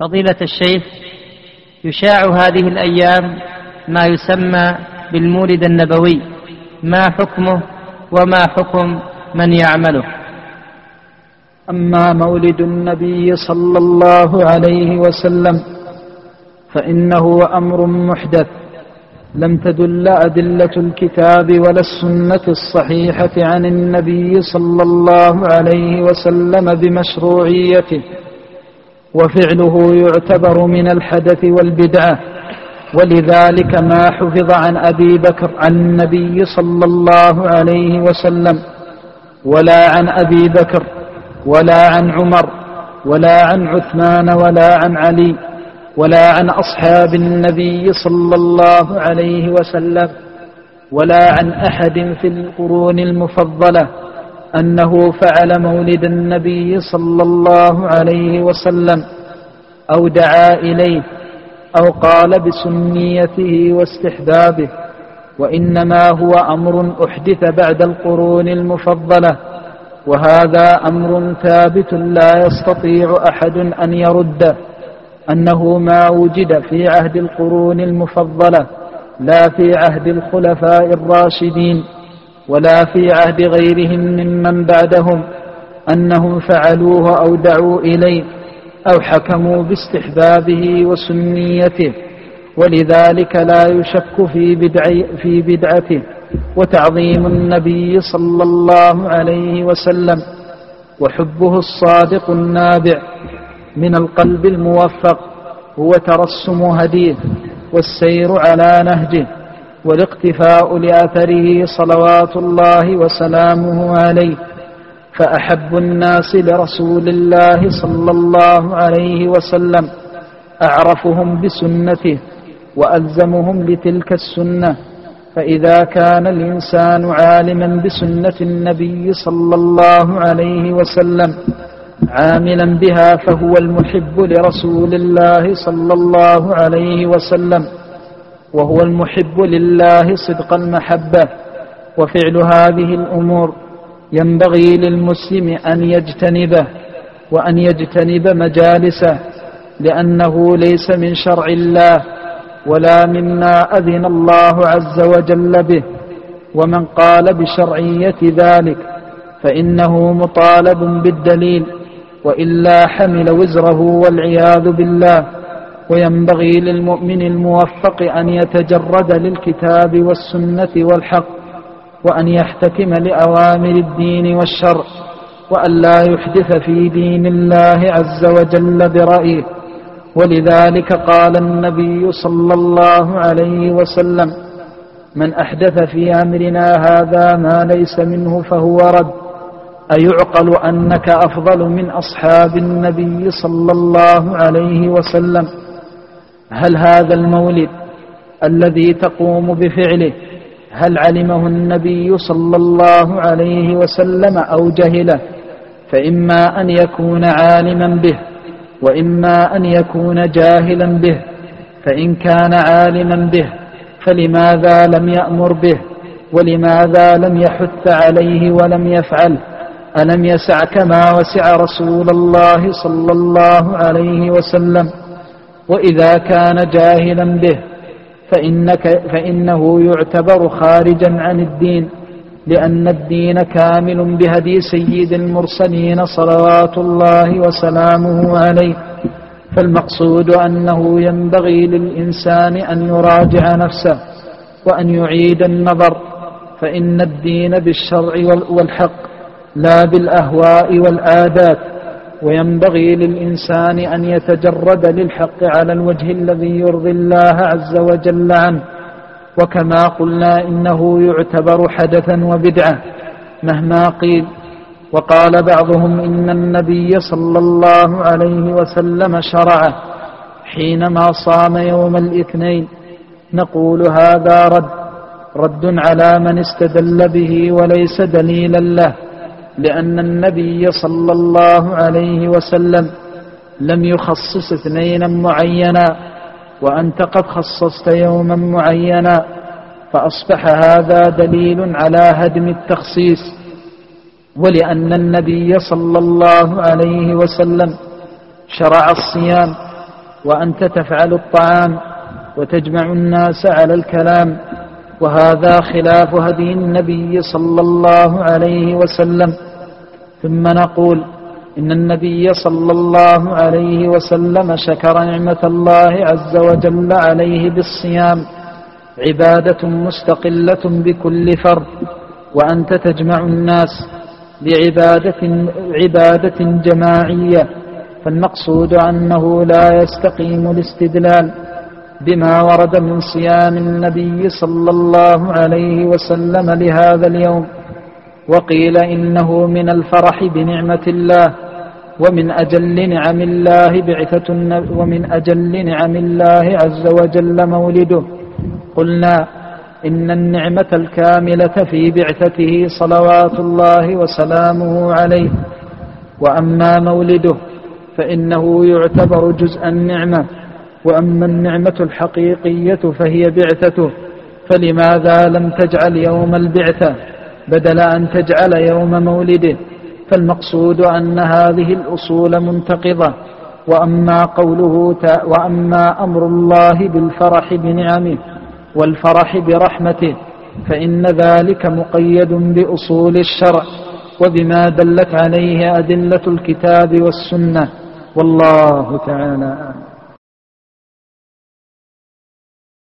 فضيلة الشيخ يشاع هذه الأيام ما يسمى بالمولد النبوي ما حكمه وما حكم من يعمله؟ أما مولد النبي صلى الله عليه وسلم فإنه أمر محدث لم تدل أدلة الكتاب ولا السنة الصحيحة عن النبي صلى الله عليه وسلم بمشروعيته. وفعله يعتبر من الحدث والبدعة. ولذلك ما حفظ عن أبي بكر عن النبي صلى الله عليه وسلم ولا عن أبي بكر ولا عن عمر ولا عن عثمان ولا عن علي ولا عن أصحاب النبي صلى الله عليه وسلم ولا عن أحد في القرون المفضلة. أنه فعل مولد النبي صلى الله عليه وسلم أو دعا إليه أو قال بسنيته واستحبابه وإنما هو أمر أحدث بعد القرون المفضلة وهذا أمر ثابت لا يستطيع أحد أن يرده أنه ما وجد في عهد القرون المفضلة لا في عهد الخلفاء الراشدين. ولا في عهد غيرهم ممن بعدهم أنهم فعلوه أو دعوا إليه أو حكموا باستحبابه وسنيته. ولذلك لا يشك في, بدع في بدعته وتعظيم النبي صلى الله عليه وسلم وحبه الصادق النابع من القلب الموفق هو ترسم هديه والسير على نهجه. والاقتفاء لأثره صلوات الله وسلامه عليه فأحب الناس لرسول الله صلى الله عليه وسلم أعرفهم بسنته وألزمهم لتلك السنة فإذا كان الإنسان عالما بسنة النبي صلى الله عليه وسلم عاملا بها فهو المحب لرسول الله صلى الله عليه وسلم. وهو المحب لله صدق المحبة. وفعل هذه الأمور ينبغي للمسلم أن يجتنبه وأن يجتنب مجالسه لأنه ليس من شرع الله ولا مما أذن الله عز وجل به. ومن قال بشرعية ذلك فإنه مطالب بالدليل وإلا حمل وزره والعياذ بالله. وينبغي للمؤمن الموفق أن يتجرد للكتاب والسنة والحق وأن يحتكم لأوامر الدين والشرع وأن لا يحدث في دين الله عز وجل برأيه. ولذلك قال النبي صلى الله عليه وسلم من أحدث في أمرنا هذا ما ليس منه فهو رد. أيعقل أنك أفضل من أصحاب النبي صلى الله عليه وسلم؟ هل هذا المولد الذي تقوم بفعله هل علمه النبي صلى الله عليه وسلم أو جهله؟ فإما أن يكون عالما به وإما أن يكون جاهلا به فإن كان عالما به فلماذا لم يأمر به؟ ولماذا لم يحث عليه ولم يفعل؟ ألم يسعك ما وسع رسول الله صلى الله عليه وسلم؟ وإذا كان جاهلا به فإنك فإنه يعتبر خارجا عن الدين لأن الدين كامل بهدي سيد المرسلين صلوات الله وسلامه عليه. فالمقصود أنه ينبغي للإنسان أن يراجع نفسه وأن يعيد النظر فإن الدين بالشرع والحق لا بالأهواء والعادات وينبغي للإنسان أن يتجرد للحق على الوجه الذي يرضي الله عز وجل عنه. وكما قلنا إنه يعتبر حدثا وبدعة مهما قيل. وقال بعضهم إن النبي صلى الله عليه وسلم شرعه حينما صام يوم الاثنين. نقول هذا رد رد على من استدل به وليس دليلا له. لأن النبي صلى الله عليه وسلم لم يخصص اثنينا معينا وأنت قد خصصت يوما معينا فأصبح هذا دليل على هدم التخصيص. ولأن النبي صلى الله عليه وسلم شرع الصيام وأنت تفعل الطعام وتجمع الناس على الكلام وهذا خلاف هدي النبي صلى الله عليه وسلم. ثم نقول إن النبي صلى الله عليه وسلم شكر نعمة الله عز وجل عليه بالصيام. عبادة مستقلة بكل فرد. وأنت تجمع الناس بعبادة عبادة جماعية. فالمقصود أنه لا يستقيم الاستدلال. بما ورد من صيام النبي صلى الله عليه وسلم لهذا اليوم وقيل إنه من الفرح بنعمة الله ومن أجل نعم الله بعثة ومن أجل نعم الله عز وجل مولده. قلنا إن النعمة الكاملة في بعثته صلوات الله وسلامه عليه. وأما مولده فإنه يعتبر جزء النعمة. وأما النعمة الحقيقية فهي بعثته فلماذا لم تجعل يوم البعثة بدل أن تجعل يوم مولده فالمقصود أن هذه الأصول منتقضة. وأما قوله وأما أمر الله بالفرح بنعمه والفرح برحمته فإن ذلك مقيد بأصول الشرع. وبما دلت عليه أدلة الكتاب والسنة. والله تعالى